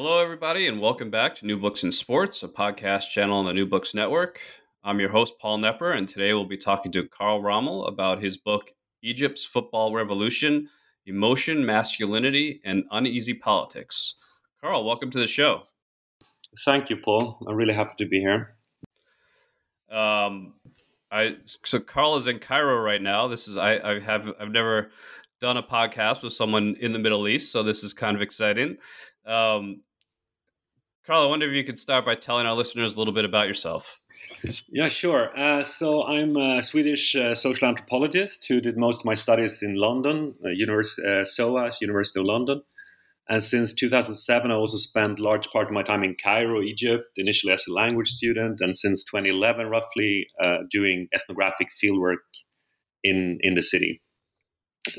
Hello, everybody, and welcome back to New Books in Sports, a podcast channel on the New Books Network. I'm your host, Paul Knepper, and today we'll be talking to Carl Rommel about his book, Egypt's Football Revolution Emotion, Masculinity, and Uneasy Politics. Carl, welcome to the show. Thank you, Paul. I'm really happy to be here. Um, I so Carl is in Cairo right now. This is I, I have I've never done a podcast with someone in the Middle East, so this is kind of exciting. Um, Carl, I wonder if you could start by telling our listeners a little bit about yourself. Yeah, sure. Uh, so I'm a Swedish uh, social anthropologist who did most of my studies in London, uh, uh, SOAS, University of London. And since 2007, I also spent large part of my time in Cairo, Egypt, initially as a language student, and since 2011, roughly, uh, doing ethnographic fieldwork in, in the city.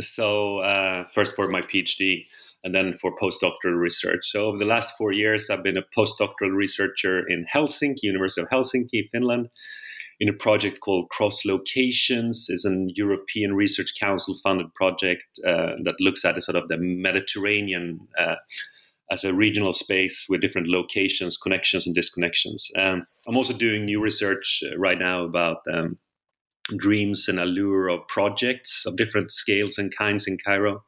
So uh, first for my PhD, and then for postdoctoral research. So over the last four years, I've been a postdoctoral researcher in Helsinki, University of Helsinki, Finland, in a project called Cross Locations. is an European Research Council funded project uh, that looks at sort of the Mediterranean uh, as a regional space with different locations, connections, and disconnections. Um, I'm also doing new research uh, right now about um, dreams and allure of projects of different scales and kinds in Cairo.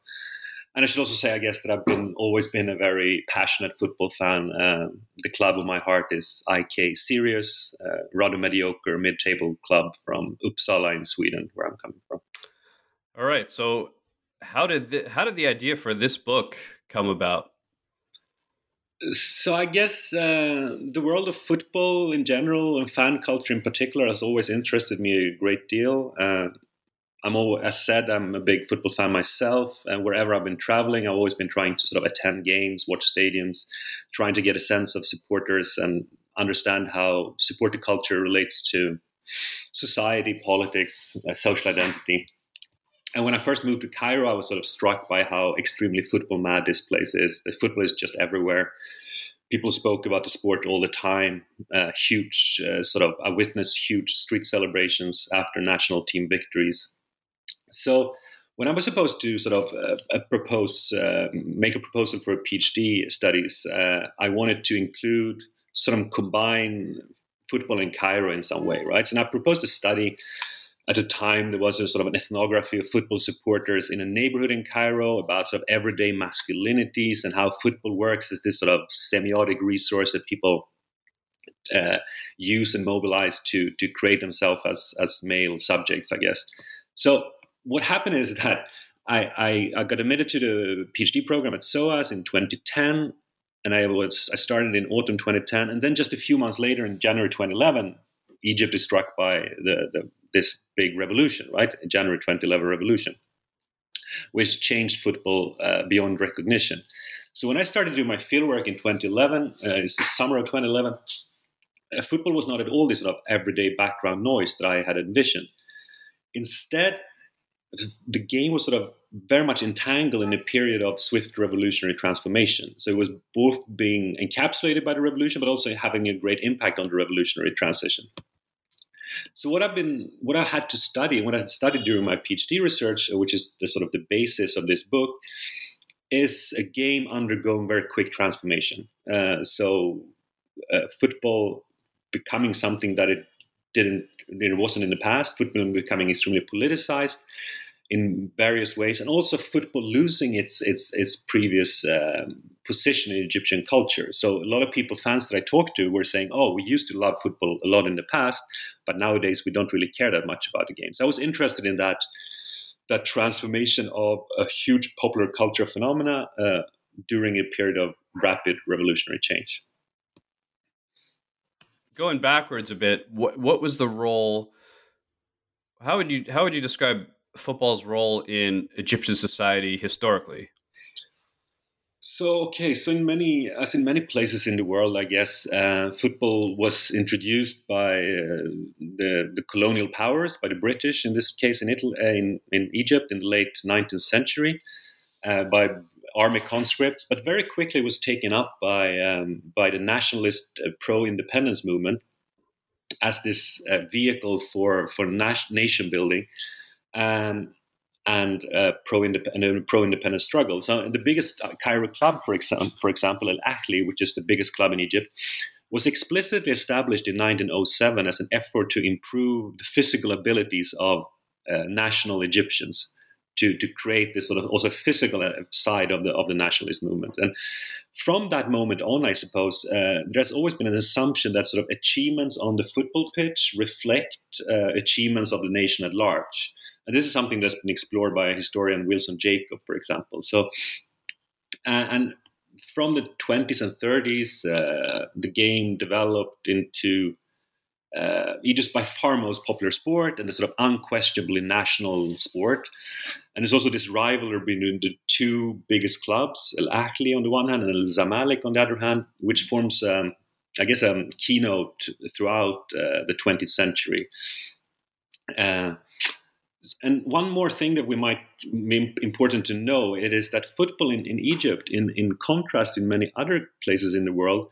And I should also say, I guess, that I've been always been a very passionate football fan. Um, the club of my heart is IK Sirius, uh, rather mediocre mid-table club from Uppsala in Sweden, where I'm coming from. All right. So, how did the, how did the idea for this book come about? So I guess uh, the world of football in general and fan culture in particular has always interested me a great deal. Uh, I'm always, as said, I'm a big football fan myself, and wherever I've been traveling, I've always been trying to sort of attend games, watch stadiums, trying to get a sense of supporters and understand how supporter culture relates to society, politics, uh, social identity. And when I first moved to Cairo, I was sort of struck by how extremely football mad this place is. The football is just everywhere. People spoke about the sport all the time. Uh, huge, uh, sort of, I witnessed huge street celebrations after national team victories. So when I was supposed to sort of uh, propose, uh, make a proposal for a PhD studies, uh, I wanted to include sort of combine football in Cairo in some way, right? And I proposed a study. At the time, there was a sort of an ethnography of football supporters in a neighborhood in Cairo about sort of everyday masculinities and how football works as this sort of semiotic resource that people uh, use and mobilize to to create themselves as as male subjects, I guess. So what happened is that I, I, I, got admitted to the PhD program at SOAS in 2010, and I was I started in autumn 2010, and then just a few months later, in January 2011, Egypt is struck by the, the this big revolution, right? January 2011 revolution, which changed football uh, beyond recognition. So when I started doing my fieldwork in 2011, uh, it's the summer of 2011, uh, football was not at all this sort of everyday background noise that I had envisioned. Instead, the game was sort of very much entangled in a period of swift revolutionary transformation. So it was both being encapsulated by the revolution, but also having a great impact on the revolutionary transition. So what I've been, what I had to study, what I studied during my PhD research, which is the sort of the basis of this book, is a game undergoing very quick transformation. Uh, so uh, football becoming something that it didn't, it wasn't in the past. Football becoming extremely politicized in various ways, and also football losing its its its previous um, position in Egyptian culture. So a lot of people, fans that I talked to, were saying, "Oh, we used to love football a lot in the past, but nowadays we don't really care that much about the games." I was interested in that that transformation of a huge popular culture phenomena uh, during a period of rapid revolutionary change. Going backwards a bit, what what was the role? How would you how would you describe football's role in Egyptian society historically? So okay, so in many, as in many places in the world, I guess uh, football was introduced by uh, the the colonial powers, by the British, in this case in Italy, uh, in in Egypt in the late 19th century, uh, by army conscripts, but very quickly was taken up by um, by the nationalist uh, pro-independence movement as this vehicle for for nation building. Um, and uh, pro-independent, pro-independent struggle. So the biggest uh, Cairo club, for example, for example, Al Ahly, which is the biggest club in Egypt, was explicitly established in 1907 as an effort to improve the physical abilities of uh, national Egyptians to to create this sort of also physical uh, side of the of the nationalist movement. And from that moment on, I suppose uh, there's always been an assumption that sort of achievements on the football pitch reflect uh, achievements of the nation at large. And this is something that's been explored by historian Wilson Jacob, for example. So, uh, and from the 20s and 30s, uh, the game developed into uh, Egypt's by far most popular sport and the sort of unquestionably national sport. And there's also this rivalry between the two biggest clubs, Al Ahly on the one hand and Al Zamalek on the other hand, which forms, um, I guess, a keynote throughout uh, the 20th century. Uh, and one more thing that we might be important to know it is that football in, in Egypt, in, in contrast in many other places in the world,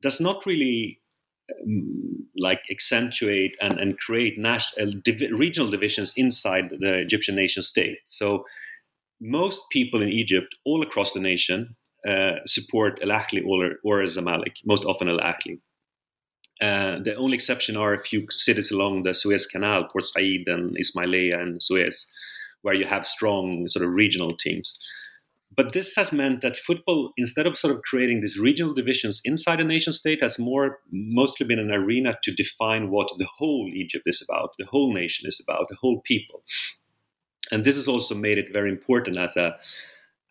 does not really like accentuate and, and create national uh, div- regional divisions inside the Egyptian nation state. So most people in Egypt, all across the nation, uh, support Al Ahly or, or Zamalek, most often Al Ahly. Uh, the only exception are a few cities along the Suez Canal, Port Said and Ismailia and Suez, where you have strong sort of regional teams. But this has meant that football, instead of sort of creating these regional divisions inside a nation state, has more mostly been an arena to define what the whole Egypt is about, the whole nation is about, the whole people. And this has also made it very important as a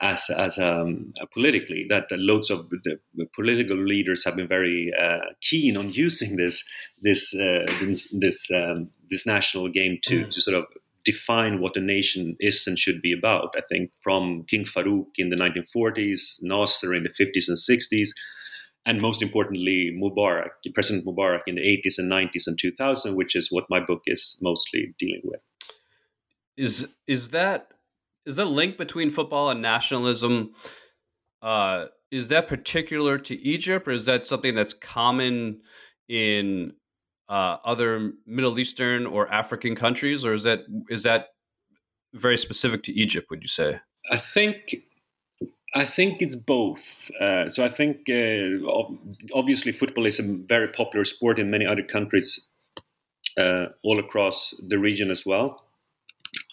as as um, politically that loads of the political leaders have been very uh, keen on using this this uh, this this, um, this national game to mm. to sort of define what a nation is and should be about. I think from King Farouk in the 1940s, Nasser in the 50s and 60s, and most importantly, Mubarak, President Mubarak in the 80s and 90s and 2000, which is what my book is mostly dealing with. Is is that is the link between football and nationalism? Uh, is that particular to Egypt, or is that something that's common in uh, other Middle Eastern or African countries, or is that is that very specific to Egypt? Would you say? I think I think it's both. Uh, so I think uh, obviously football is a very popular sport in many other countries uh, all across the region as well.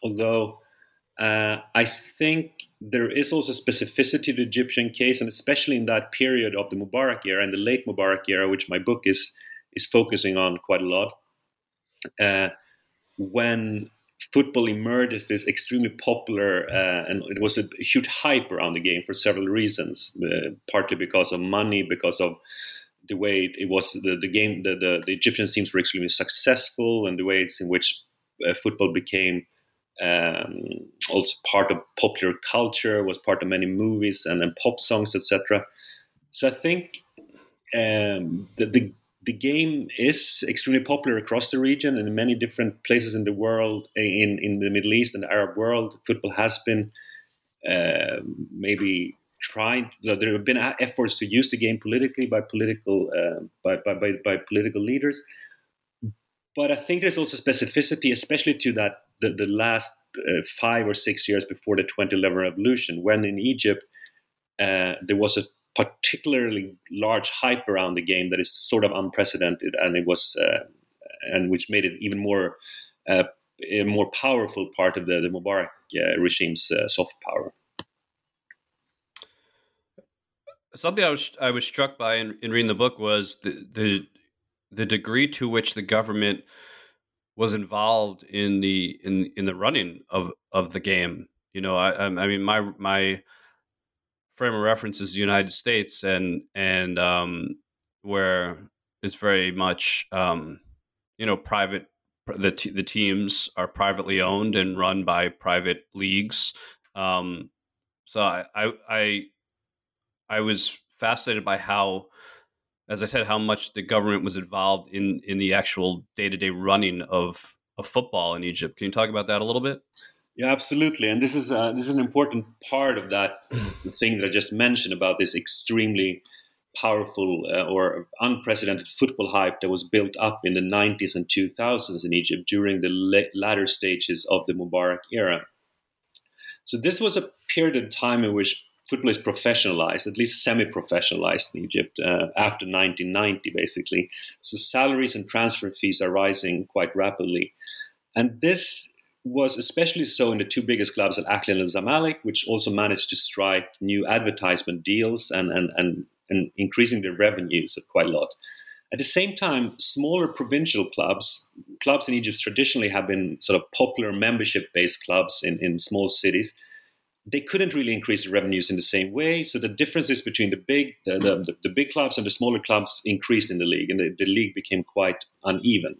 Although uh, I think there is also specificity to the Egyptian case, and especially in that period of the Mubarak era and the late Mubarak era, which my book is is focusing on quite a lot. Uh, when football emerged as this extremely popular, uh, and it was a huge hype around the game for several reasons, uh, partly because of money, because of the way it, was the, the game, the, the, the, Egyptian teams were extremely successful, and the ways in which uh, football became um, also part of popular culture, was part of many movies and, and pop songs, etc. So I think um, the the game is extremely popular across the region and in many different places in the world, in, in the Middle East and the Arab world. Football has been uh, maybe trying. There have been efforts to use the game politically by political uh, by, by, by, by, political leaders. But I think there's also specificity, especially to that the, the last uh, five or six years before the 2011 revolution, when in Egypt uh, there was a particularly large hype around the game that is sort of unprecedented, and it was uh, and which made it even more uh, a more powerful part of the, the Mubarak uh, regime's uh, soft power. Something I was I was struck by in, in reading the book was the, the the degree to which the government was involved in the in in the running of of the game. You know, I I mean my my frame of reference is the United States, and and um, where it's very much um, you know private. The t- the teams are privately owned and run by private leagues. Um, so I, I I I was fascinated by how, as I said, how much the government was involved in in the actual day to day running of of football in Egypt. Can you talk about that a little bit? Yeah, absolutely. And this is uh, this is an important part of that thing that I just mentioned about this extremely powerful uh, or unprecedented football hype that was built up in the 90s and 2000s in Egypt during the latter stages of the Mubarak era. So this was a period of time in which football is professionalized, at least semi-professionalized in Egypt uh, after 1990, basically. So salaries and transfer fees are rising quite rapidly, and this was especially so in the two biggest clubs, Al Ahly and Al Zamalek, which also managed to strike new advertisement deals and, and, and, and increasing their revenues quite a lot. At the same time, smaller provincial clubs, clubs in Egypt traditionally have been sort of popular membership based clubs in, in small cities. They couldn't really increase the revenues in the same way. So the differences between the big, the, the, the big clubs and the smaller clubs increased in the league, and the, the league became quite uneven.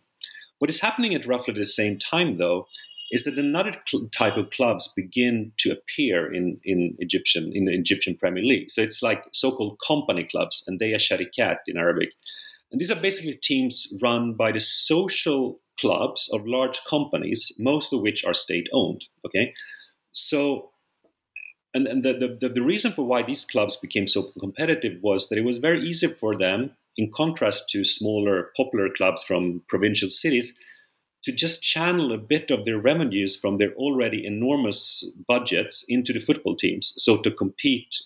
What is happening at roughly the same time, though, is that another cl- type of clubs begin to appear in, in Egyptian in the Egyptian Premier League. So it's like so-called company clubs, and they are sharikat in Arabic. And these are basically teams run by the social clubs of large companies, most of which are state-owned. Okay, so and, and the, the, the reason for why these clubs became so competitive was that it was very easy for them, in contrast to smaller popular clubs from provincial cities, to just channel a bit of their revenues from their already enormous budgets into the football teams, so to compete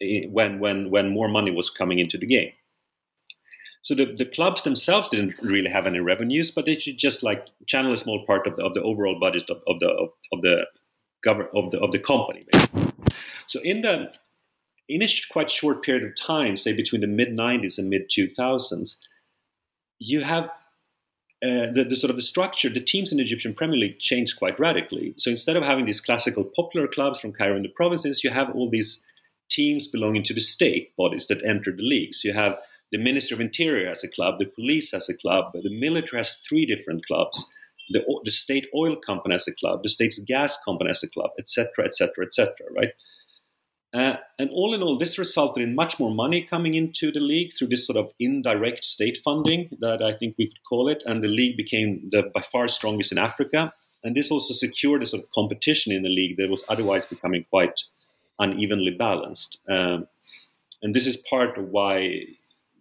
eh, when when when more money was coming into the game. So the, the clubs themselves didn't really have any revenues, but they should just like channel a small part of the, of the overall budget of, of the of, of the govern of the of the company. So in the in a quite short period of time, say between the mid '90s and mid 2000s, you have uh, the, the, sort of the structure, the teams in the Egyptian Premier League changed quite radically. So instead of having these classical popular clubs from Cairo and the provinces, you have all these teams belonging to the state bodies that enter the league. So you have the Ministry of Interior as a club, the police as a club, the military has three different clubs, the, the state oil company as a club, the state's gas company as a club, etc., etc., etc. Right? Uh, and all in all, this resulted in much more money coming into the league through this sort of indirect state funding that I think we could call it. And the league became the by far strongest in Africa. And this also secured a sort of competition in the league that was otherwise becoming quite unevenly balanced. Um, and this is part of why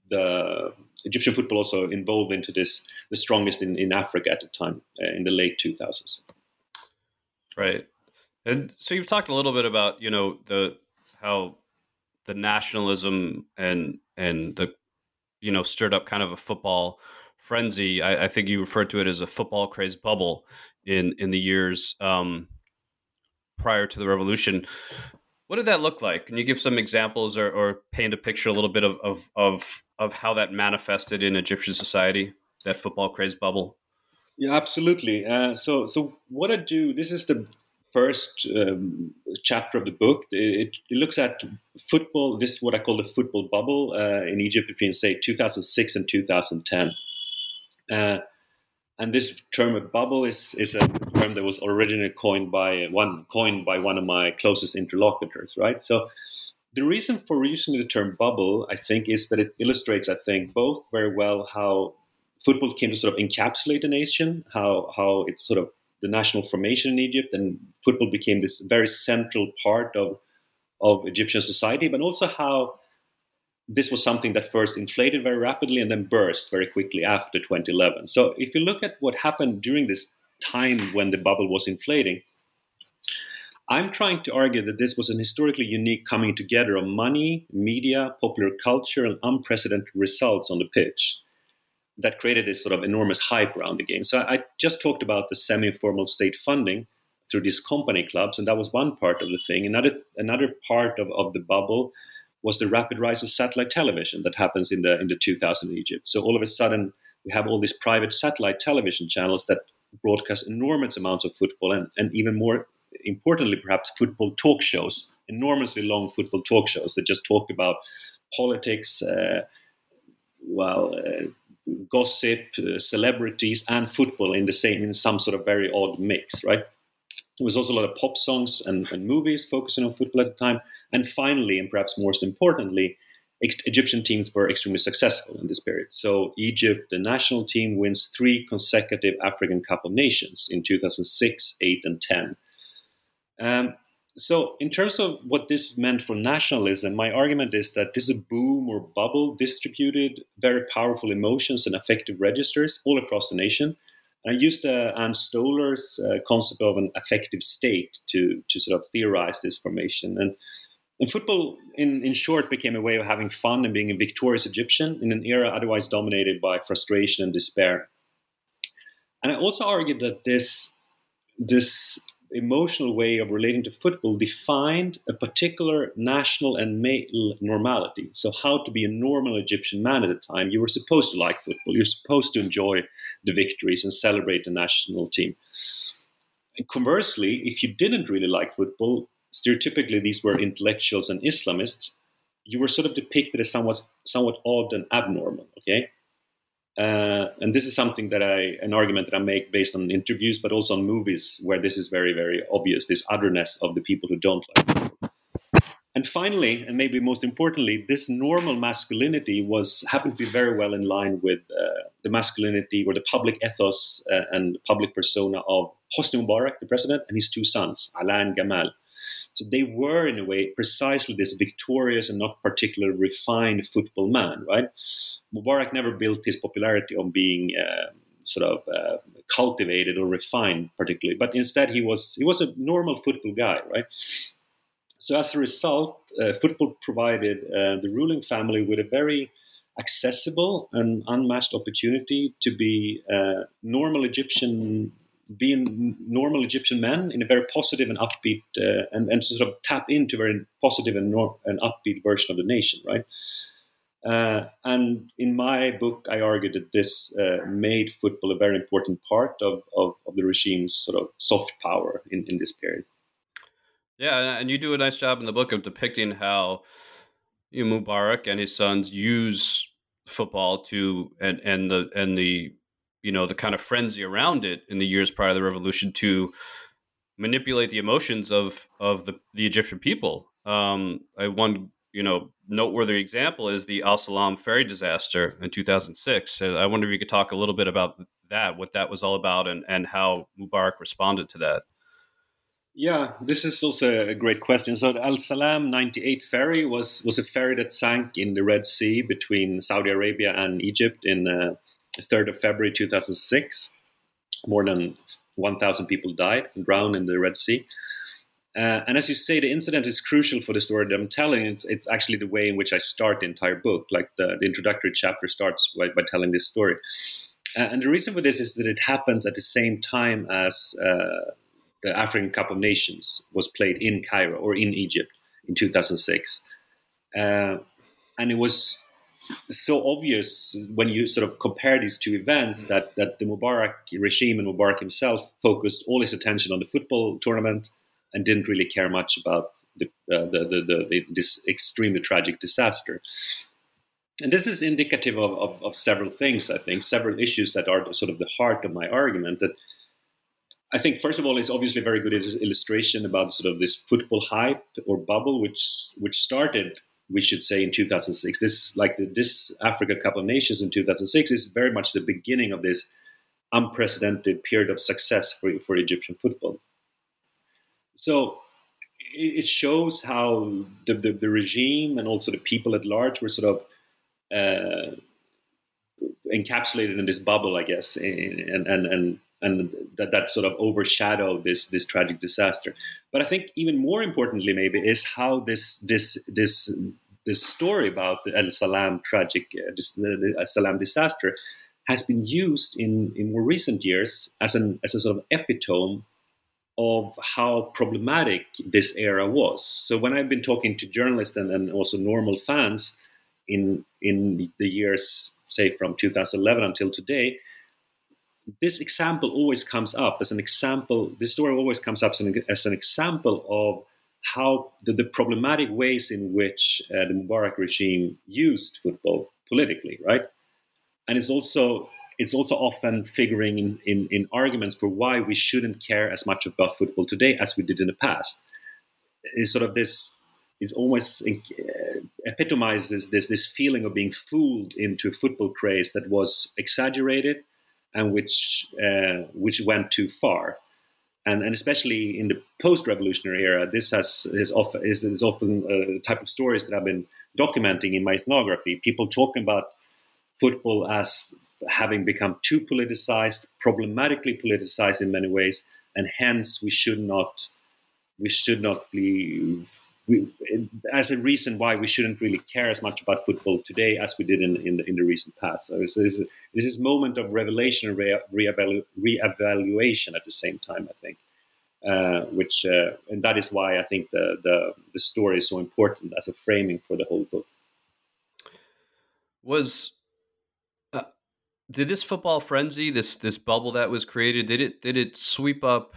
the Egyptian football also evolved into this the strongest in, in Africa at the time uh, in the late 2000s. Right. And so you've talked a little bit about, you know, the how the nationalism and and the you know stirred up kind of a football frenzy. I, I think you referred to it as a football craze bubble in in the years um, prior to the revolution. What did that look like? Can you give some examples or, or paint a picture a little bit of, of of of how that manifested in Egyptian society? That football craze bubble. Yeah, absolutely. Uh, so, so what I do, this is the first um, chapter of the book. It, it, looks at football. This is what I call the football bubble uh, in Egypt between, say, 2006 and 2010. Uh, and this term of bubble is, is a term that was originally coined by one coined by one of my closest interlocutors, right? So the reason for using the term bubble, I think, is that it illustrates, I think, both very well how football came to sort of encapsulate a nation, how how it's sort of the national formation in Egypt, and football became this very central part of of Egyptian society, but also how this was something that first inflated very rapidly and then burst very quickly after 2011. So if you look at what happened during this time when the bubble was inflating, I'm trying to argue that this was an historically unique coming together of money, media, popular culture, and unprecedented results on the pitch that created this sort of enormous hype around the game. So I just talked about the semi-formal state funding through these company clubs, and that was one part of the thing. Another another part of, of the bubble was the rapid rise of satellite television that happens in the in the 2000 in Egypt. So all of a sudden we have all these private satellite television channels that broadcast enormous amounts of football and, and even more importantly perhaps football talk shows enormously long football talk shows that just talk about politics uh, well uh, gossip, uh, celebrities, and football in the same in some sort of very odd mix, right? There was also a lot of pop songs and, and movies focusing on football at the time. And finally, and perhaps most importantly, Egyptian teams were extremely successful in this period. So Egypt, the national team, wins three consecutive African Cup of Nations in 2006, 8, and 10. Um, so, in terms of what this meant for nationalism, my argument is that this is a boom or bubble distributed very powerful emotions and affective registers all across the nation. And I used uh, Stoler's uh, concept of an affective state to, to sort of theorize this formation. And, and football, in, in short, became a way of having fun and being a victorious Egyptian in an era otherwise dominated by frustration and despair. And I also argued that this this emotional way of relating to football defined a particular national and male normality. So, how to be a normal Egyptian man at the time, you were supposed to like football. You're supposed to enjoy the victories and celebrate the national team. And conversely, if you didn't really like football, stereotypically these were intellectuals and Islamists, you were sort of depicted as somewhat, somewhat odd and abnormal. Okay, uh, and this is something that I, an argument that I make based on interviews, but also on movies where this is very, very obvious this otherness of the people who don't like And finally, and maybe most importantly, this normal masculinity was happened to be very well in line with uh, the masculinity or the public ethos uh, and public persona of Hosni Mubarak, the president, and his two sons, Alaa and Gamal. So they were, in a way, precisely this victorious and not particularly refined football man, right? Mubarak never built his popularity on being uh, sort of uh, cultivated or refined, particularly, but instead he was he was a normal football guy, right? So as a result, uh, football provided uh, the ruling family with a very accessible and unmatched opportunity to be uh, normal Egyptian being normal Egyptian men in a very positive and upbeat, uh, and, and sort of tap into very positive and, nor- and upbeat version of the nation, right? Uh, and in my book, I argued that this uh, made football a very important part of, of, of, the regime's sort of soft power in, in this period. Yeah, and you do a nice job in the book of depicting how you know, Mubarak and his sons use football to and and the and the you know the kind of frenzy around it in the years prior to the revolution to manipulate the emotions of of the, the Egyptian people. Um, I, one you know noteworthy example is the Al Salam ferry disaster in 2006. So I wonder if you could talk a little bit about that, what that was all about, and and how Mubarak responded to that. Yeah, this is also a great question. So Al Salam 98 ferry was was a ferry that sank in the Red Sea between Saudi Arabia and Egypt in uh, 3rd of February 2006. More than 1,000 people died and drowned in the Red Sea. Uh, and as you say, the incident is crucial for the story that I'm telling. It's, it's actually the way in which I start the entire book. Like the, the introductory chapter starts by, by telling this story. Uh, and the reason for this is that it happens at the same time as uh, the African Cup of Nations was played in Cairo or in Egypt in 2006. Uh, and it was so obvious when you sort of compare these two events that, that the Mubarak regime and Mubarak himself focused all his attention on the football tournament and didn't really care much about the, uh, the, the, the, this extremely tragic disaster. And this is indicative of, of, of, several things, I think, several issues that are sort of the heart of my argument. That I think first of all, it's obviously a very good illustration about sort of this football hype or bubble, which which started, we should say, in 2006. This like the, this Africa Cup of Nations in 2006 is very much the beginning of this unprecedented period of success for for Egyptian football. So it shows how the, the, the regime and also the people at large were sort of uh, encapsulated in this bubble, I guess, and and and and that that sort of overshadowed this this tragic disaster. But I think even more importantly, maybe, is how this this this this story about the El Salam tragic uh, the, the Salam disaster has been used in in more recent years as an as a sort of epitome of how problematic this era was. So when I've been talking to journalists and, and also normal fans in in the years say from 2011 until today, this example always comes up as an example. This story always comes up as an, as an example of how the, the, problematic ways in which uh, the Mubarak regime used football politically, right? And it's also it's also often figuring in, in, in arguments for why we shouldn't care as much about football today as we did in the past. It's sort of this it almost uh, epitomizes this this feeling of being fooled into a football craze that was exaggerated and which uh, which went too far. And, and especially in the post-revolutionary era, this has is often is, is often a type of stories that I've been documenting in my ethnography. People talking about football as having become too politicized, problematically politicized in many ways, and hence we should not we should not be we, as a reason why we shouldn't really care as much about football today as we did in, in, the, in the recent past. So this is this moment of revelation and re, re-evalu, re-evaluation at the same time, I think. Uh, which uh, and that is why I think the, the the story is so important as a framing for the whole book. Was uh, did this football frenzy, this this bubble that was created, did it did it sweep up?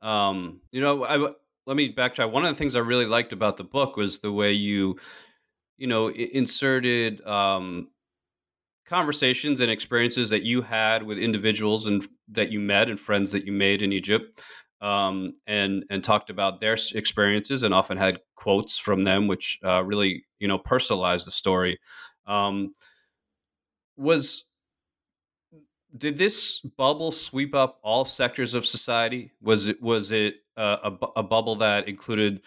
Um, you know, I let me backtrack. One of the things I really liked about the book was the way you, you know, inserted um, conversations and experiences that you had with individuals and that you met and friends that you made in Egypt, um, and and talked about their experiences and often had quotes from them, which uh, really you know personalized the story. Um, was did this bubble sweep up all sectors of society? Was it was it a, a bubble that included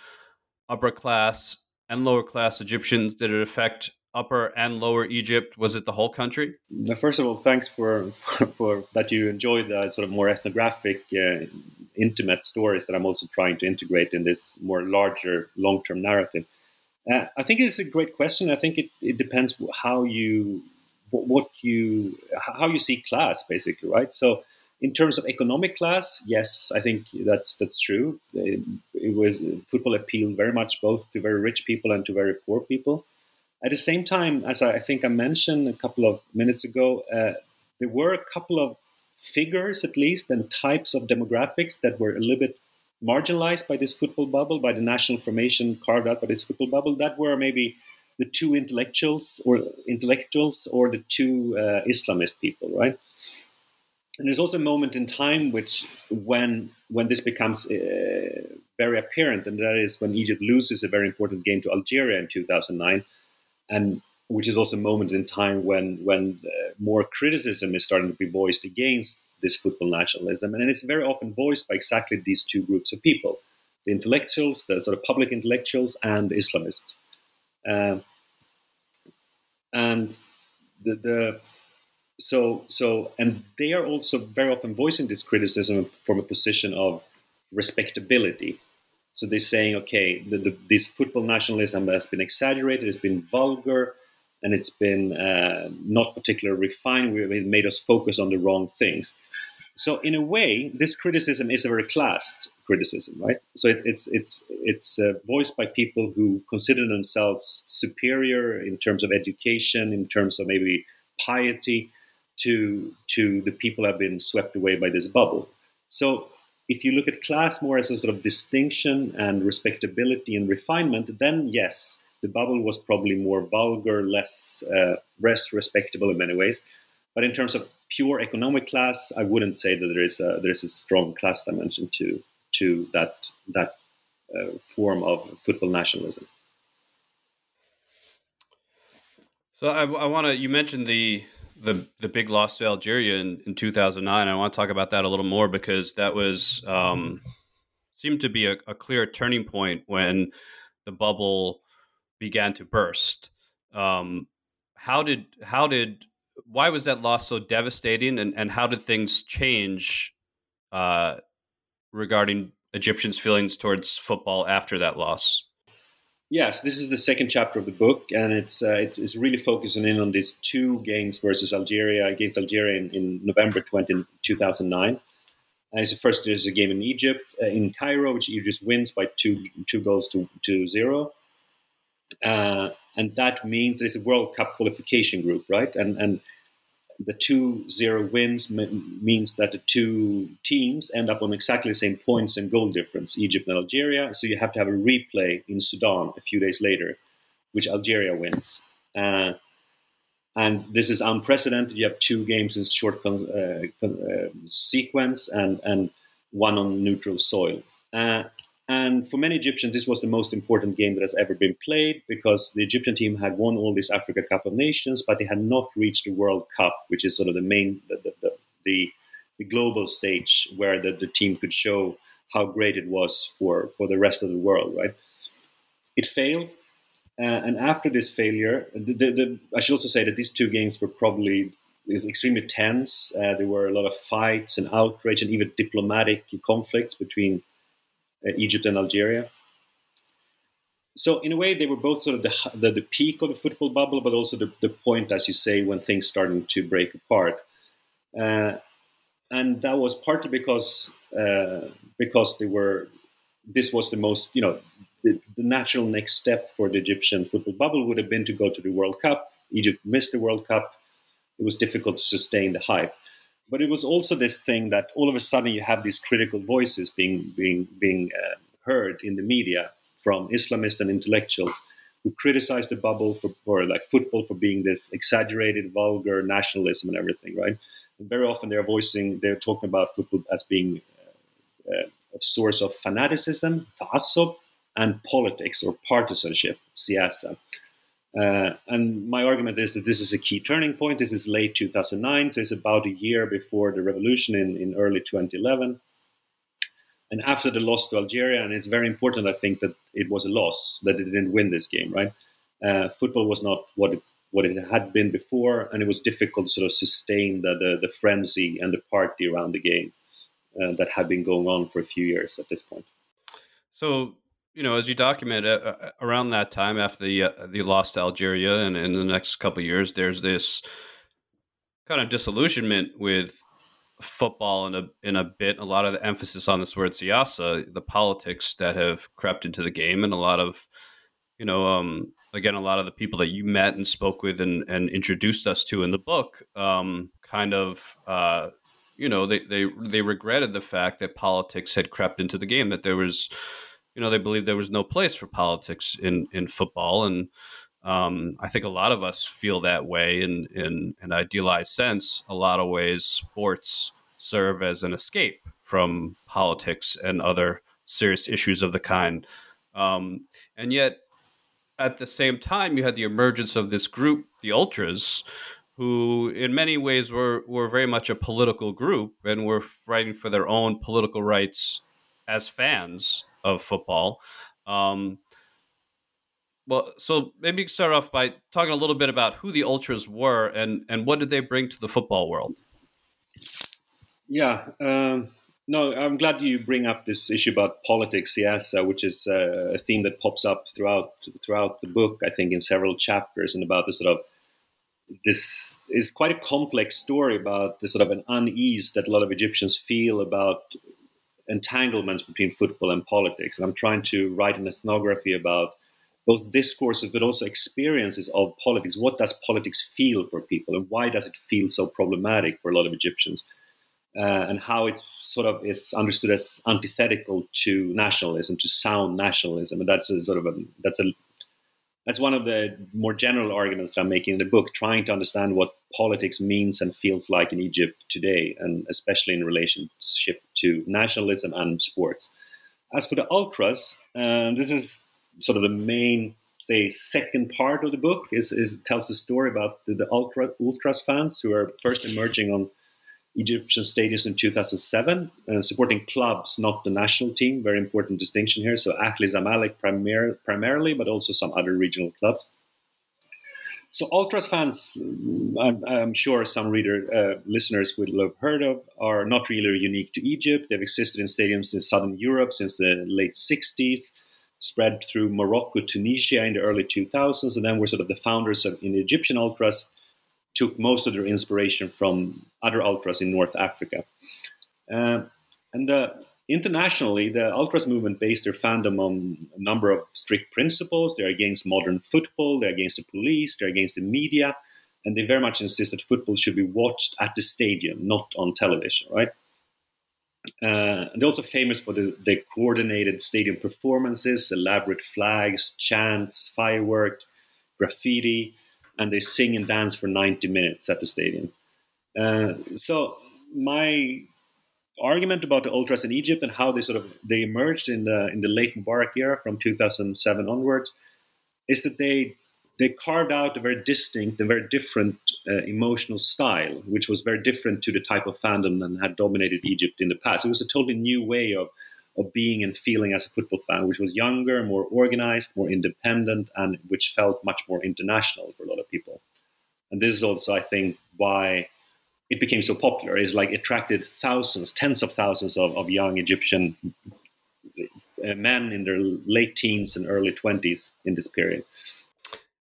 upper class and lower class Egyptians? Did it affect upper and lower Egypt? Was it the whole country? First of all, thanks for for, for that you enjoyed the sort of more ethnographic, uh, intimate stories that I'm also trying to integrate in this more larger long term narrative. Uh, I think it's a great question. I think it, it depends how you what you how you see class basically, right? So in terms of economic class, yes, I think that's that's true. It, it, was football appealed very much both to very rich people and to very poor people. At the same time, as I, think I mentioned a couple of minutes ago, uh, there were a couple of figures, at least, and types of demographics that were a little bit marginalized by this football bubble, by the national formation carved out by this football bubble. That were maybe the two intellectuals or intellectuals or the two uh, Islamist people, right? And there's also a moment in time which when when this becomes uh, very apparent, and that is when Egypt loses a very important game to Algeria in 2009, and which is also a moment in time when when uh, more criticism is starting to be voiced against this football nationalism, and it's very often voiced by exactly these two groups of people: the intellectuals, the sort of public intellectuals, and Islamists. Um, and the, the so so and they are also very often voicing this criticism from a position of respectability. So they're saying okay the, the, this football nationalism has been exaggerated it's been vulgar and it's been uh, not particularly refined. We, it made us focus on the wrong things so in a way this criticism is a very classed criticism right so it, it's it's it's uh, voiced by people who consider themselves superior in terms of education in terms of maybe piety to to the people who have been swept away by this bubble. So if you look at class more as a sort of distinction and respectability and refinement, then yes, the bubble was probably more vulgar, less uh, less respectable in many ways. But in terms of pure economic class, I wouldn't say that there is a there is a strong class dimension to to that that uh, form of football nationalism. So I, I want to. You mentioned the the the big loss to Algeria in, in 2009. I want to talk about that a little more because that was um, seemed to be a, a clear turning point when the bubble began to burst. Um, how did how did why was that loss so devastating, and, and how did things change uh, regarding Egyptians' feelings towards football after that loss? Yes, this is the second chapter of the book, and it's uh, it's, it's, really focusing in on these two games versus Algeria against Algeria in, in November 20, 2009. And it's the first there's a game in Egypt uh, in Cairo, which Egypt wins by two two goals to to zero, uh, and that means there's a World Cup qualification group, right? And and the two zero wins means that the two teams end up on exactly the same points and goal difference, Egypt and Algeria. So you have to have a replay in Sudan a few days later, which Algeria wins. Uh, and this is unprecedented. You have two games in short uh, uh, sequence and, and one on neutral soil. Uh, and for many Egyptians, this was the most important game that has ever been played because the Egyptian team had won all this Africa Cup of Nations, but they had not reached the World Cup, which is sort of the main, the, the, the, the global stage where the, the team could show how great it was for, for the rest of the world, right? It failed. Uh, and after this failure, the, the, I should also say that these two games were probably extremely tense. Uh, there were a lot of fights and outrage and even diplomatic conflicts between Egypt and Algeria. So in a way, they were both sort of the, the, the peak of the football bubble, but also the, the point, as you say, when things started to break apart. Uh, and that was partly because uh, because they were this was the most you know the, the, natural next step for the Egyptian football bubble would have been to go to the World Cup. Egypt missed the World Cup. It was difficult to sustain the hype but it was also this thing that all of a sudden you have these critical voices being being being uh, heard in the media from Islamists and intellectuals who criticize the bubble for, for like football for being this exaggerated, vulgar nationalism and everything, right? And very often they're voicing, they're talking about football as being uh, uh, a source of fanaticism, ta'assub, and politics or partisanship, siyasa. Uh, and my argument is that this is a key turning point. This is late 2009, so it's about a year before the revolution in, in early 2011. And after the loss to Algeria, and it's very important, I think, that it was a loss, that it didn't win this game, right? Uh, football was not what it, what it had been before, and it was difficult to sort of sustain the, the, the frenzy and the party around the game uh, that had been going on for a few years at this point. So you know, as you document uh, uh, around that time after the uh, the loss to Algeria, and in the next couple years, there's this kind of disillusionment with football in a in a bit. A lot of the emphasis on this word siyasa, the politics that have crept into the game, and a lot of, you know, um, again, a lot of the people that you met and spoke with and, and introduced us to in the book, um, kind of. Uh, you know, they, they they regretted the fact that politics had crept into the game. That there was, you know, they believed there was no place for politics in in football, and um, I think a lot of us feel that way in in an idealized sense. A lot of ways, sports serve as an escape from politics and other serious issues of the kind, um, and yet at the same time, you had the emergence of this group, the ultras, who in many ways were were very much a political group and were fighting for their own political rights as fans of football. Um, well, so maybe you can start off by talking a little bit about who the ultras were and and what did they bring to the football world. Yeah, um, no, I'm glad you bring up this issue about politics, yes, uh, which is uh, a theme that pops up throughout throughout the book. I think in several chapters and about the sort of this is quite a complex story about the sort of an unease that a lot of Egyptians feel about entanglements between football and politics. And I'm trying to write an ethnography about both discourses but also experiences of politics. What does politics feel for people, and why does it feel so problematic for a lot of Egyptians? Uh, and how it's sort of is understood as antithetical to nationalism, to sound nationalism, and that's a sort of a that's a that's one of the more general arguments that I'm making in the book, trying to understand what politics means and feels like in Egypt today, and especially in relationship to nationalism and sports. As for the ultras, uh, this is sort of the main, say, second part of the book. is, is tells the story about the, the ultra ultras fans who are first emerging on Egyptian stadiums in 2007, uh, supporting clubs, not the national team. Very important distinction here. So Ahly Zamalek primar- primarily, but also some other regional clubs. So Ultras fans, mm, I'm, I'm sure some reader uh, listeners will have heard of, are not really unique to Egypt. They've existed in stadiums in southern Europe since the late 60s, spread through Morocco, Tunisia in the early 2000s, and then were sort of the founders of in Egyptian Ultras took most of their inspiration from other ultras in North Africa. Uh, and the, internationally, the ultras movement based their fandom on a number of strict principles. They're against modern football, they're against the police, they're against the media, and they very much insist that football should be watched at the stadium, not on television, right? Uh, they're also famous for the, the, coordinated stadium performances, elaborate flags, chants, firework, graffiti, and they sing and dance for 90 minutes at the stadium. Uh, so my argument about the ultras in Egypt and how they sort of they emerged in the in the late Mubarak era from 2007 onwards is that they they carved out a very distinct and very different uh, emotional style, which was very different to the type of fandom that had dominated Egypt in the past. It was a totally new way of of being and feeling as a football fan, which was younger, more organized, more independent, and which felt much more international for a lot of people. And this is also, I think, why it became so popular. It's like attracted thousands, tens of thousands of, of young Egyptian uh, men in their late teens and early twenties in this period.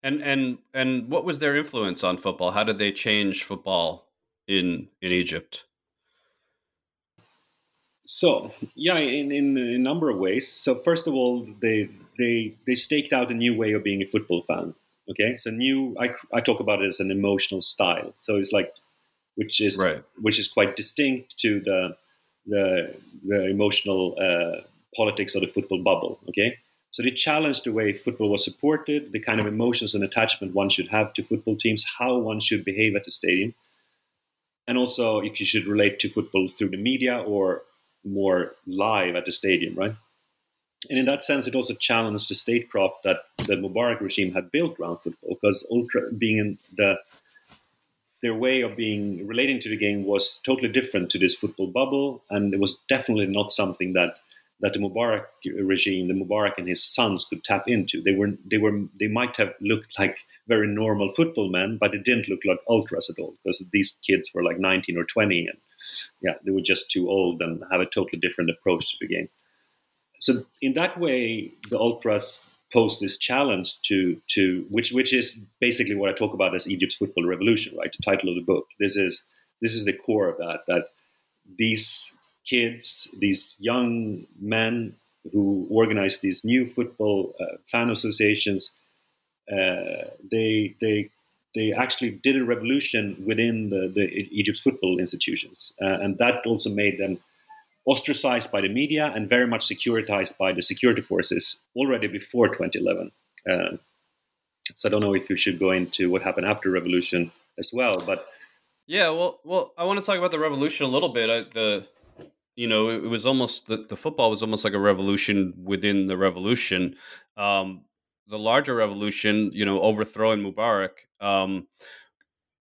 And and and what was their influence on football? How did they change football in in Egypt? So yeah, in, in, in a number of ways. So first of all, they they they staked out a new way of being a football fan. Okay, so new. I, I talk about it as an emotional style. So it's like, which is right. which is quite distinct to the the the emotional uh, politics of the football bubble. Okay, so they challenged the way football was supported, the kind of emotions and attachment one should have to football teams, how one should behave at the stadium, and also if you should relate to football through the media or more live at the stadium, right? And in that sense, it also challenged the statecraft that the Mubarak regime had built around football, because ultra being in the their way of being relating to the game was totally different to this football bubble, and it was definitely not something that that the Mubarak regime, the Mubarak and his sons could tap into. They were they were they might have looked like very normal football men, but it didn't look like ultras at all because these kids were like 19 or 20, and yeah, they were just too old and have a totally different approach to the game. So in that way, the ultras pose this challenge to to which which is basically what I talk about as Egypt's football revolution, right? The title of the book. This is this is the core of that. That these kids, these young men who organize these new football uh, fan associations, uh, they they they actually did a revolution within the, the Egypt's football institutions, uh, and that also made them ostracized by the media and very much securitized by the security forces already before 2011. Uh, so I don't know if you should go into what happened after revolution as well, but yeah, well, well, I want to talk about the revolution a little bit. I, the you know, it, it was almost the, the, football was almost like a revolution within the revolution. Um, the larger revolution, you know, overthrowing Mubarak. Um,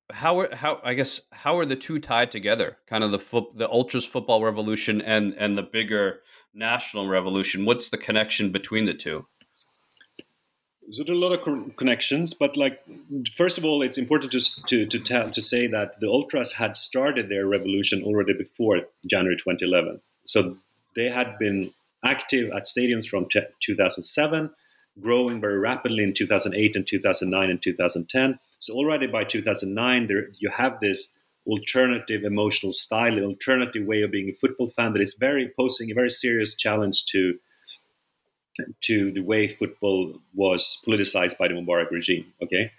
how are how I guess how are the two tied together? Kind of the foot, the ultras football revolution and and the bigger national revolution. What's the connection between the two? So there are a lot of connections, but like first of all, it's important to to to, tell, to say that the ultras had started their revolution already before January 2011. So they had been active at stadiums from t- 2007, growing very rapidly in 2008 and 2009 and 2010. So already by 2009, there you have this alternative emotional style, an alternative way of being a football fan that is very posing a very serious challenge to to the way football was politicized by the Mubarak regime. Okay,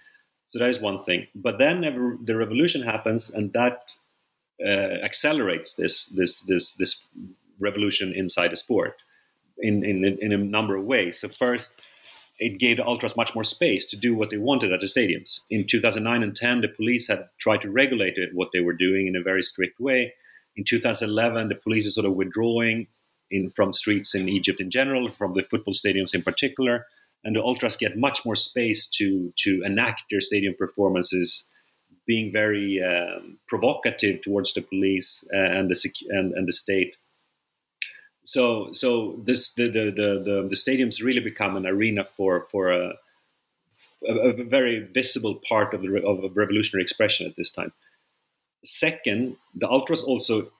so that is one thing. But then the revolution happens, and that uh, accelerates this this this this revolution inside the sport in, in in a number of ways. So first, it gave the ultras much more space to do what they wanted at the stadiums. In 2009 and 10, the police had tried to regulate it, what they were doing in a very strict way. In 2011, the police is sort of withdrawing in, from streets in Egypt in general, from the football stadiums in particular, and the ultras get much more space to to enact their stadium performances, being very um, provocative towards the police uh, and the and, and the state so so this the the the, the, the stadiums really become an arena for for a, a, very visible part of the of revolutionary expression at this time. Second, the ultras also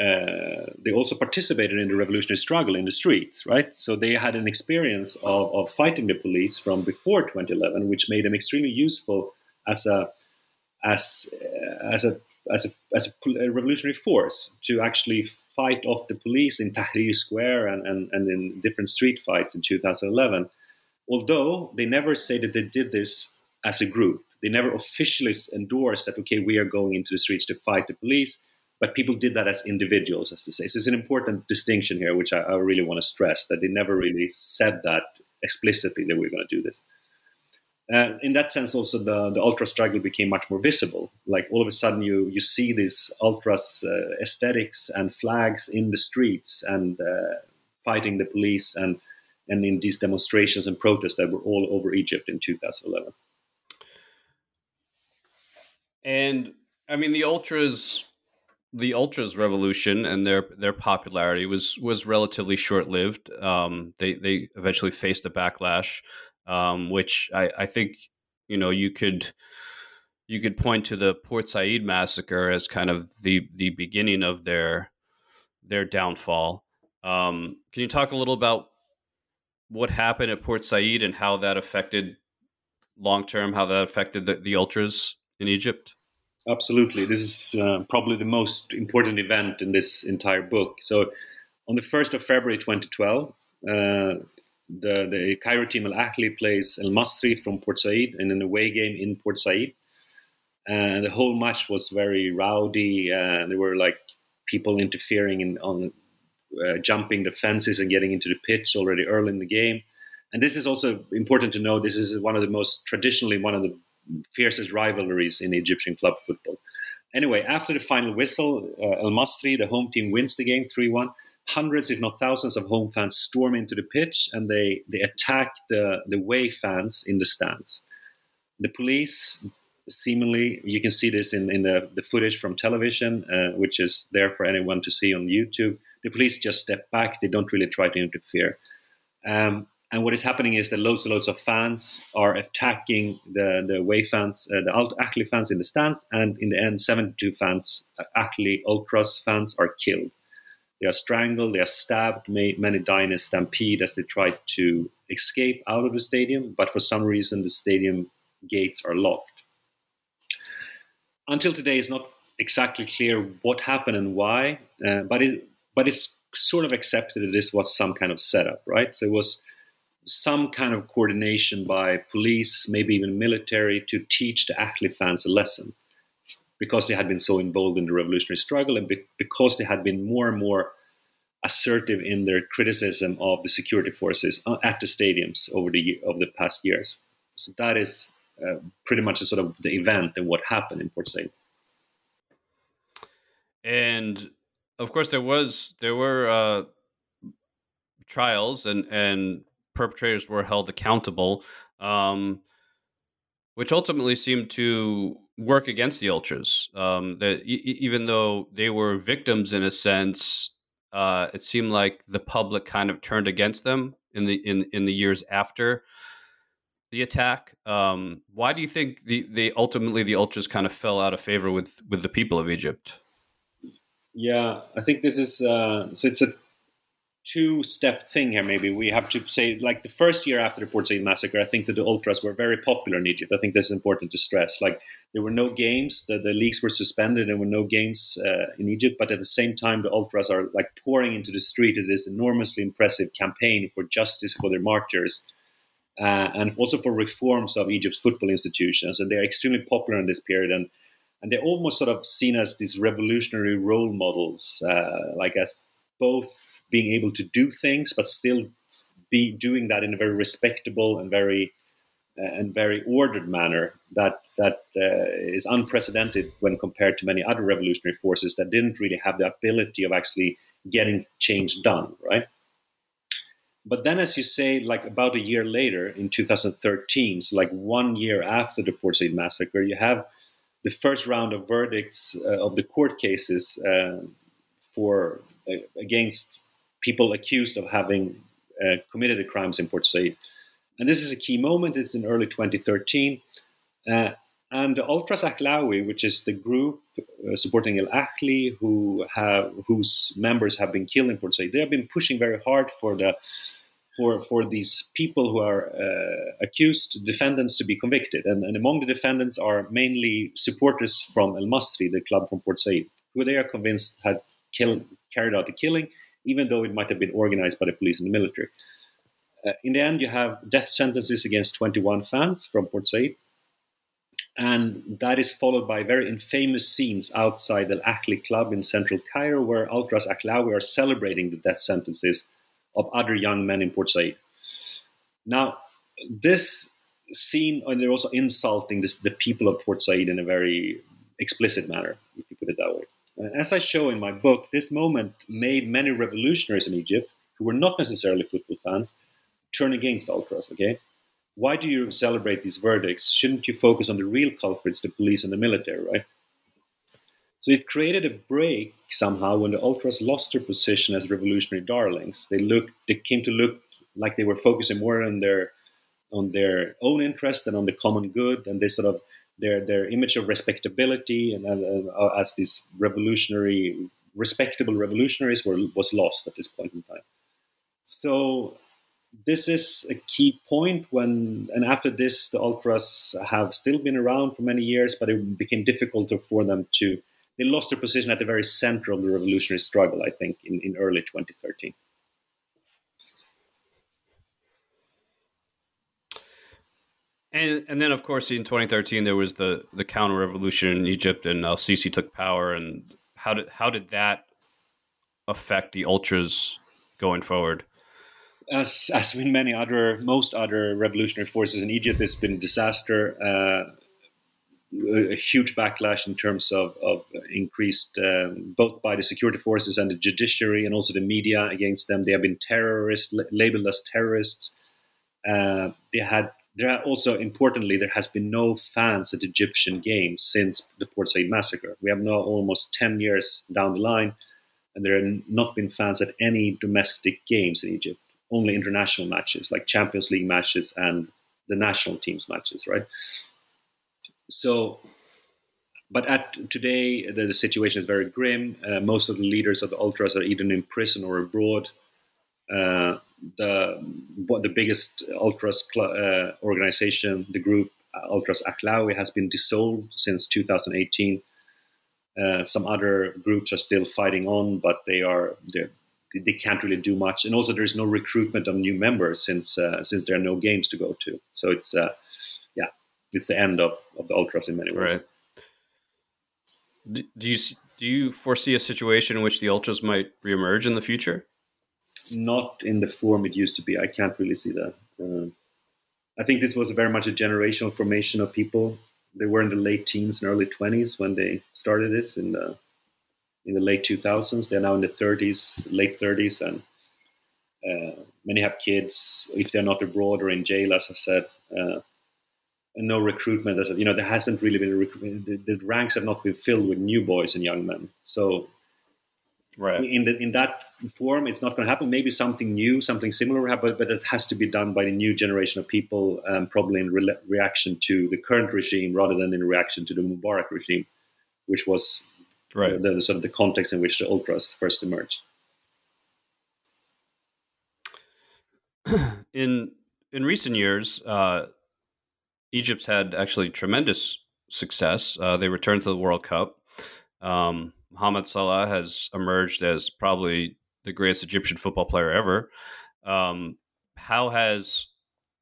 uh, they also participated in the revolutionary struggle in the streets, right? So they had an experience of, of fighting the police from before 2011, which made them extremely useful as a as as a as a as a, revolutionary force to actually fight off the police in Tahrir Square and, and, and in different street fights in 2011. Although they never say that they did this as a group, they never officially endorsed that okay we are going into the streets to fight the police but people did that as individuals as they say. So it's an important distinction here which I, I really want to stress that they never really said that explicitly that we're going to do this uh, in that sense, also the, the ultra struggle became much more visible. Like all of a sudden, you you see these ultras uh, aesthetics and flags in the streets and uh, fighting the police and and in these demonstrations and protests that were all over Egypt in 2011. And I mean, the ultras, the ultras revolution and their their popularity was was relatively short lived. Um, they they eventually faced a backlash um, which I, I think you know you could you could point to the Port Said massacre as kind of the the beginning of their their downfall. Um, can you talk a little about what happened at Port Said and how that affected long term, how that affected the, the ultras in Egypt? Absolutely, this is uh, probably the most important event in this entire book. So, on the first of February, 2012, uh, the, the Cairo team Al Ahly plays El Masri from Port Said in an away game in Port Said. And the whole match was very rowdy. Uh, there were like people interfering in, on uh, jumping the fences and getting into the pitch already early in the game. And this is also important to know. This is one of the most traditionally one of the fiercest rivalries in Egyptian club football. Anyway, after the final whistle, uh, El Masri, the home team, wins the game 3 1 hundreds, if not thousands, of home fans storm into the pitch and they, they attack the, the away fans in the stands. The police, seemingly, you can see this in, in the, the footage from television, uh, which is there for anyone to see on YouTube. The police just step back, they don't really try to interfere. Um, and what is happening is that loads and loads of fans are attacking the, the away fans, uh, the Al Ahly fans in the stands, and in the end, 72 fans, uh, Ahly Ultras fans, are killed. They are strangled, they are stabbed, many die in a stampede as they try to escape out of the stadium, but for some reason the stadium gates are locked. Until today, it's not exactly clear what happened and why, uh, but it but it's sort of accepted that this was some kind of setup, right? So it was some kind of coordination by police, maybe even military, to teach the Ahly fans a lesson because they had been so involved in the revolutionary struggle and be- because they had been more and more assertive in their criticism of the security forces uh, at the stadiums over the over the past years. So that is uh, pretty much a sort of the event and what happened in Port Said. And of course, there was there were uh, trials and and perpetrators were held accountable, um, which ultimately seemed to work against the ultras. Um, that e- even though they were victims in a sense, uh, it seemed like the public kind of turned against them in the in in the years after the attack. Um, why do you think the they ultimately the ultras kind of fell out of favor with with the people of Egypt? Yeah, I think this is uh, so. It's a two step thing here, maybe. We have to say, like the first year after the Port Said massacre, I think that the Ultras were very popular in Egypt. I think that's important to stress. Like there were no games, the, the leagues were suspended, there were no games uh, in Egypt, but at the same time, the Ultras are like pouring into the street of this enormously impressive campaign for justice for their martyrs. Uh, and also for reforms of Egypt's football institutions, and they're extremely popular in this period. And and they're almost sort of seen as these revolutionary role models, uh, like as both being able to do things but still be doing that in a very respectable and very uh, and very ordered manner that that uh, is unprecedented when compared to many other revolutionary forces that didn't really have the ability of actually getting change done, right? But then, as you say, like about a year later in 2013, so like one year after the Port Said massacre, you have the first round of verdicts uh, of the court cases uh, for against people accused of having uh, committed the crimes in Port Said. And this is a key moment. It's in early 2013. Uh, and the Ultras Ahlawi, which is the group uh, supporting Al Ahly, who have whose members have been killed in Port Said, they have been pushing very hard for the for for these people who are uh, accused defendants to be convicted. And, and, among the defendants are mainly supporters from Al Masri, the club from Port Said, who they are convinced had killed, carried out the killing, even though it might have been organized by the police and the military. Uh, in the end, you have death sentences against 21 fans from Port Said. And that is followed by very infamous scenes outside the Ahly Club in central Cairo, where Ultras Ahlawi are celebrating the death sentences of other young men in Port Said. Now, this scene, and they're also insulting this, the people of Port Said in a very explicit manner, if you put it that way. Uh, as I show in my book, this moment made many revolutionaries in Egypt, who were not necessarily football fans, turn against ultras. Okay, why do you celebrate these verdicts? Shouldn't you focus on the real culprits, the police and the military, right? So it created a break somehow when the ultras lost their position as revolutionary darlings. They looked, they came to look like they were focusing more on their on their own interest and on the common good, and they sort of their their image of respectability and uh, as these revolutionary, respectable revolutionaries were was lost at this point in time. So this is a key point when and after this the ultras have still been around for many years but it became difficult for them to they lost their position at the very center of the revolutionary struggle i think in, in early 2013 and and then of course in 2013 there was the the counter revolution in Egypt and Al Sisi took power and how did how did that affect the ultras going forward as as with many other most other revolutionary forces in Egypt, it's been a disaster. Uh, a huge backlash in terms of, of increased um, both by the security forces and the judiciary and also the media against them. They have been terrorists, labeled as terrorists. Uh, they had there are also importantly there has been no fans at Egyptian games since the Port Said massacre. We have now almost ten years down the line, and there have not been fans at any domestic games in Egypt only international matches like Champions League matches and the national teams matches, right? So, but at today the, the situation is very grim. Uh, most of the leaders of the ultras are either in prison or abroad. Uh, the the biggest ultras cl- uh, organization, the group uh, Ultras Ahlawi, has been dissolved since 2018. Uh, some other groups are still fighting on, but they are they can't really do much. And also, there's no recruitment of new members since since there are no games to go to. So it's yeah, it's the end of, of the ultras in many ways. Right. Do, you do you foresee a situation in which the ultras might reemerge in the future? Not in the form it used to be. I can't really see that. Uh, I think this was very much a generational formation of people. They were in the late teens and early twenties when they started this in the in the late 2000s. They're now in the 30s, late 30s, and uh, many have kids. If they're not abroad or in jail, as I said, uh, and no recruitment. As I said, you know, there hasn't really been a recruitment. The, the, ranks have not been filled with new boys and young men. So, right in the, in that form, it's not going to happen. Maybe something new, something similar will happen, but it has to be done by the new generation of people, um, probably in re- reaction to the current regime rather than in reaction to the Mubarak regime, which was right. the, the, sort of the context in which the ultras first emerged. in in recent years, uh, Egypt's had actually tremendous success. Uh, they returned to the World Cup. Um, Mohamed Salah has emerged as probably the greatest Egyptian football player ever. Um, how has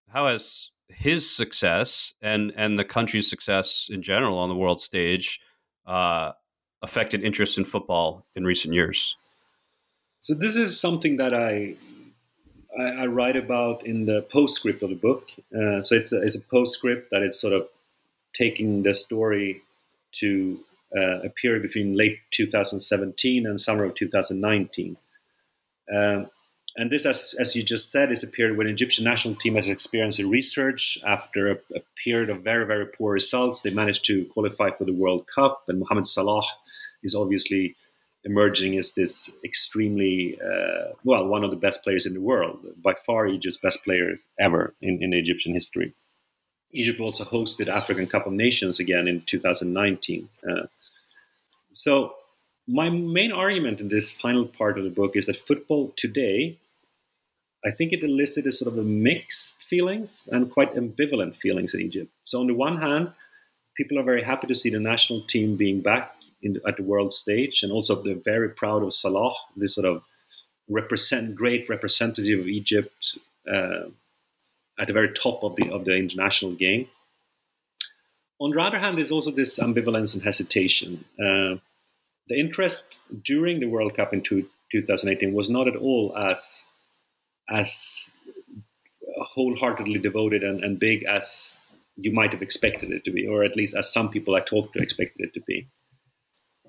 how has his success and and the country's success in general on the world stage uh, affected interest in football in recent years? So this is something that I I, I, write about in the postscript of the book. Uh, so it's a, it's a postscript that is sort of taking the story to uh, a period between late 2017 and summer of 2019. Um, and this, as, as you just said, is a period when Egyptian national team has experienced a resurge after a, a, period of very, very poor results. They managed to qualify for the World Cup, and Mohamed Salah is obviously emerging as this extremely, uh, well, one of the best players in the world, by far Egypt's best player ever in, in Egyptian history. Egypt also hosted African Cup of Nations again in 2019. Uh, so my main argument in this final part of the book is that football today I think it elicited sort of a mixed feelings and quite ambivalent feelings in Egypt. So on the one hand, people are very happy to see the national team being back in, at the world stage, and also they're very proud of Salah, this sort of represent great representative of Egypt uh, at the very top of the of the international game. On the other hand, there's also this ambivalence and hesitation. Uh, the interest during the World Cup in two, 2018 was not at all as as wholeheartedly devoted and, and big as you might have expected it to be, or at least as some people I talked to expected it to be.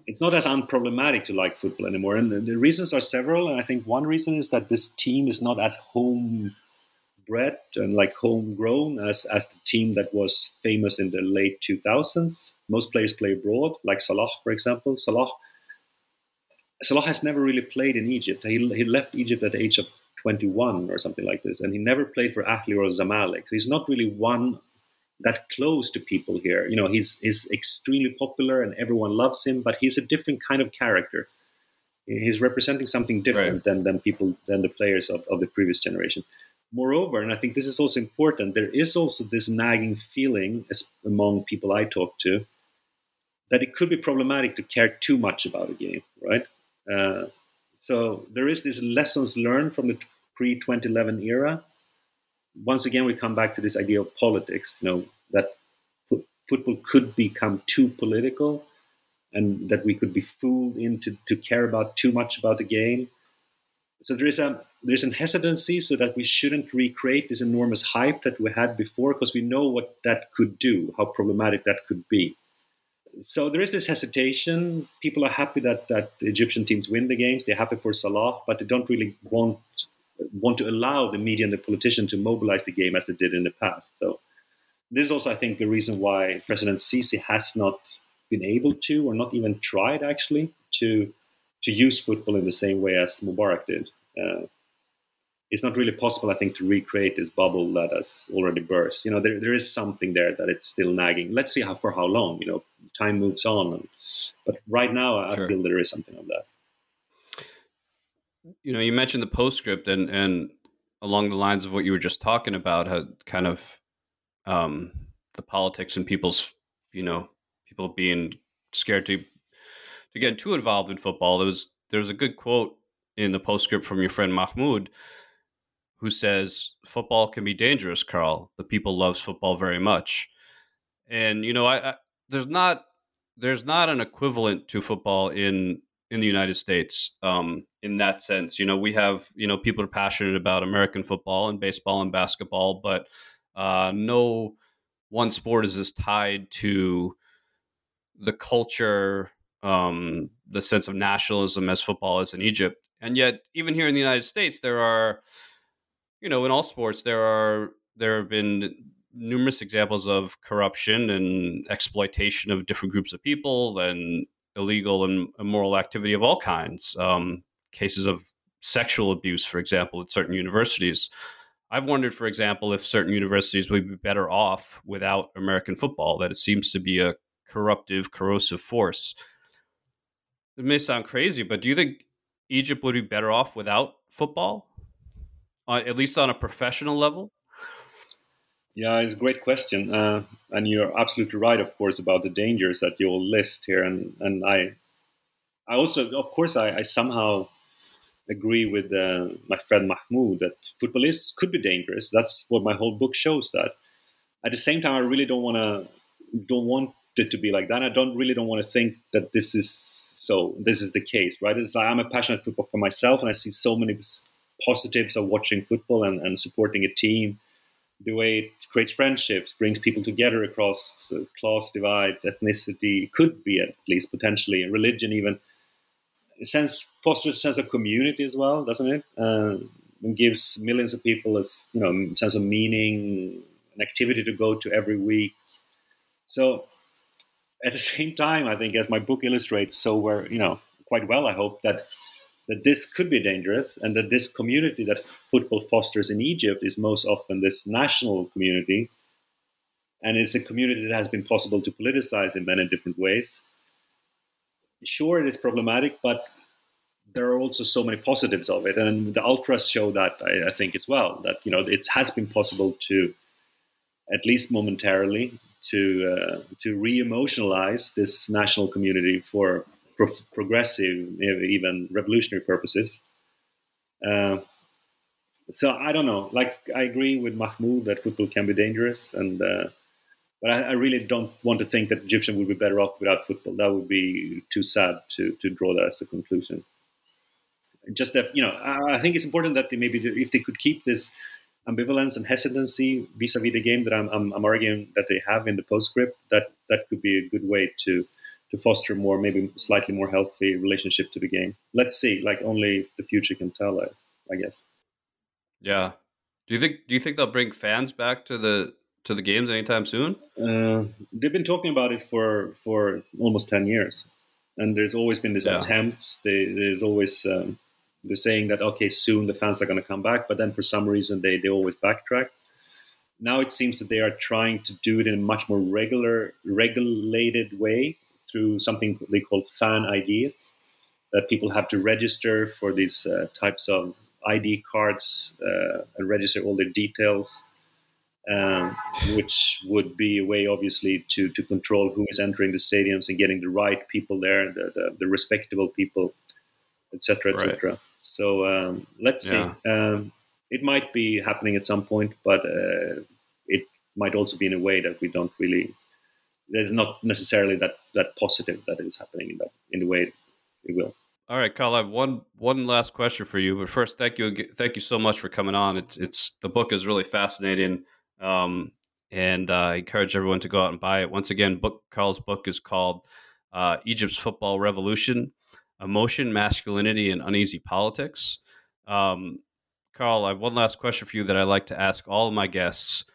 It's not as unproblematic to like football anymore, and the, the reasons are several. And I think one reason is that this team is not as homebred and like homegrown as as the team that was famous in the late 2000s. Most players play abroad, like Salah, for example. Salah Salah has never really played in Egypt. He, he left Egypt at the age of 21 or something like this. And he never played for Ahly or Zamalek. So he's not really one that close to people here. You know, he's he's extremely popular and everyone loves him, but he's a different kind of character. He's representing something different right. than, than people than the players of, of the previous generation. Moreover, and I think this is also important, there is also this nagging feeling among people I talk to that it could be problematic to care too much about a game, right? Uh, so there is this lessons learned from the pre 2011 era. Once again, we come back to this idea of politics. You know that football could become too political, and that we could be fooled into to care about too much about the game. So there is a there's an hesitancy so that we shouldn't recreate this enormous hype that we had before because we know what that could do, how problematic that could be so there is this hesitation. People are happy that that Egyptian teams win the games. They're happy for Salah, but they don't really want want to allow the media and the politician to mobilize the game as they did in the past. So this is also, I think, the reason why President Sisi has not been able to, or not even tried, actually, to to use football in the same way as Mubarak did. Uh, it's not really possible, I think, to recreate this bubble that has already burst. You know, there, there is something there that it's still nagging. Let's see how for how long. You know, time moves on, and, but right now, I sure. feel there is something of that. You know, you mentioned the postscript, and and along the lines of what you were just talking about, how kind of um, the politics and people's, you know, people being scared to to get too involved in football. There was there was a good quote in the postscript from your friend Mahmoud who says football can be dangerous, Carl. The people loves football very much, and you know, I, I there's not there's not an equivalent to football in in the United States um, in that sense. You know, we have you know people are passionate about American football and baseball and basketball, but uh, no one sport is as tied to the culture, um, the sense of nationalism as football is in Egypt. And yet, even here in the United States, there are you know, in all sports, there are there have been numerous examples of corruption and exploitation of different groups of people and illegal and immoral activity of all kinds. Um, cases of sexual abuse, for example, at certain universities. I've wondered, for example, if certain universities would be better off without American football, that it seems to be a corruptive, corrosive force. It may sound crazy, but do you think Egypt would be better off without football? uh, at least on a professional level? Yeah, it's a great question, uh, and you're absolutely right, of course, about the dangers that you'll list here. And and I, I also, of course, I, I somehow agree with uh, my friend Mahmoud that football is could be dangerous. That's what my whole book shows. That at the same time, I really don't want to don't want it to be like that. I don't really don't want to think that this is so. This is the case, right? It's like I'm a passionate football for myself, and I see so many positives of watching football and, and supporting a team, the way it creates friendships, brings people together across uh, class divides, ethnicity, could be at least potentially, religion even. A sense fosters a sense of community as well, doesn't it? Uh, and gives millions of people a you know sense of meaning, an activity to go to every week. So at the same time, I think, as my book illustrates so where you know quite well, I hope that that this could be dangerous and that this community that football fosters in Egypt is most often this national community and it's a community that has been possible to politicize in many different ways. Sure, it is problematic, but there are also so many positives of it, and the ultras show that I, I think as well. That you know it has been possible to, at least momentarily, to uh, to re-emotionalize this national community for pro- progressive, even revolutionary purposes. Uh, so I don't know. Like I agree with Mahmoud that football can be dangerous, and uh, but I, I, really don't want to think that Egyptian would be better off without football. That would be too sad to to draw that as a conclusion. Just that you know, I think it's important that they maybe if they could keep this ambivalence and hesitancy vis-a-vis the game that I'm, I'm, I'm arguing that they have in the postscript, that that could be a good way to to foster more, maybe slightly more healthy relationship to the game. Let's see. Like only the future can tell. I, I guess. Yeah. Do you think? Do you think they'll bring fans back to the to the games anytime soon? Uh, they've been talking about it for for almost ten years, and there's always been these yeah. attempts. They, there's always um, they're saying that okay, soon the fans are going to come back, but then for some reason they they always backtrack. Now it seems that they are trying to do it in a much more regular, regulated way through something they call fan IDs, that people have to register for these uh, types of ID cards uh, and register all their details. Um, which would be a way, obviously, to, to control who is entering the stadiums and getting the right people there, the, the, the respectable people, etc., etc. Right. So um, let's yeah. see. Um, it might be happening at some point, but uh, it might also be in a way that we don't really. There's not necessarily that that positive that is happening in that in the way it will. All right, Carl. I have one one last question for you, but first, thank you thank you so much for coming on. It's it's the book is really fascinating, um, and uh, I encourage everyone to go out and buy it. Once again, book Carl's book is called uh, Egypt's Football Revolution emotion, masculinity, and uneasy politics. Um, Carl, I have one last question for you that I like to ask all of my guests.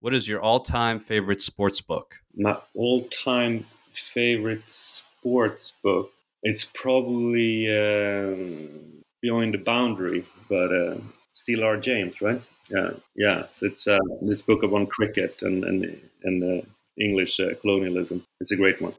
What is your all-time favorite sports book? My all-time favorite sports book. It's probably um, Beyond the Boundary, but uh, C. L. R. James, right? Yeah, yeah. It's uh, this book about cricket and and and uh, English uh, colonialism. It's a great one.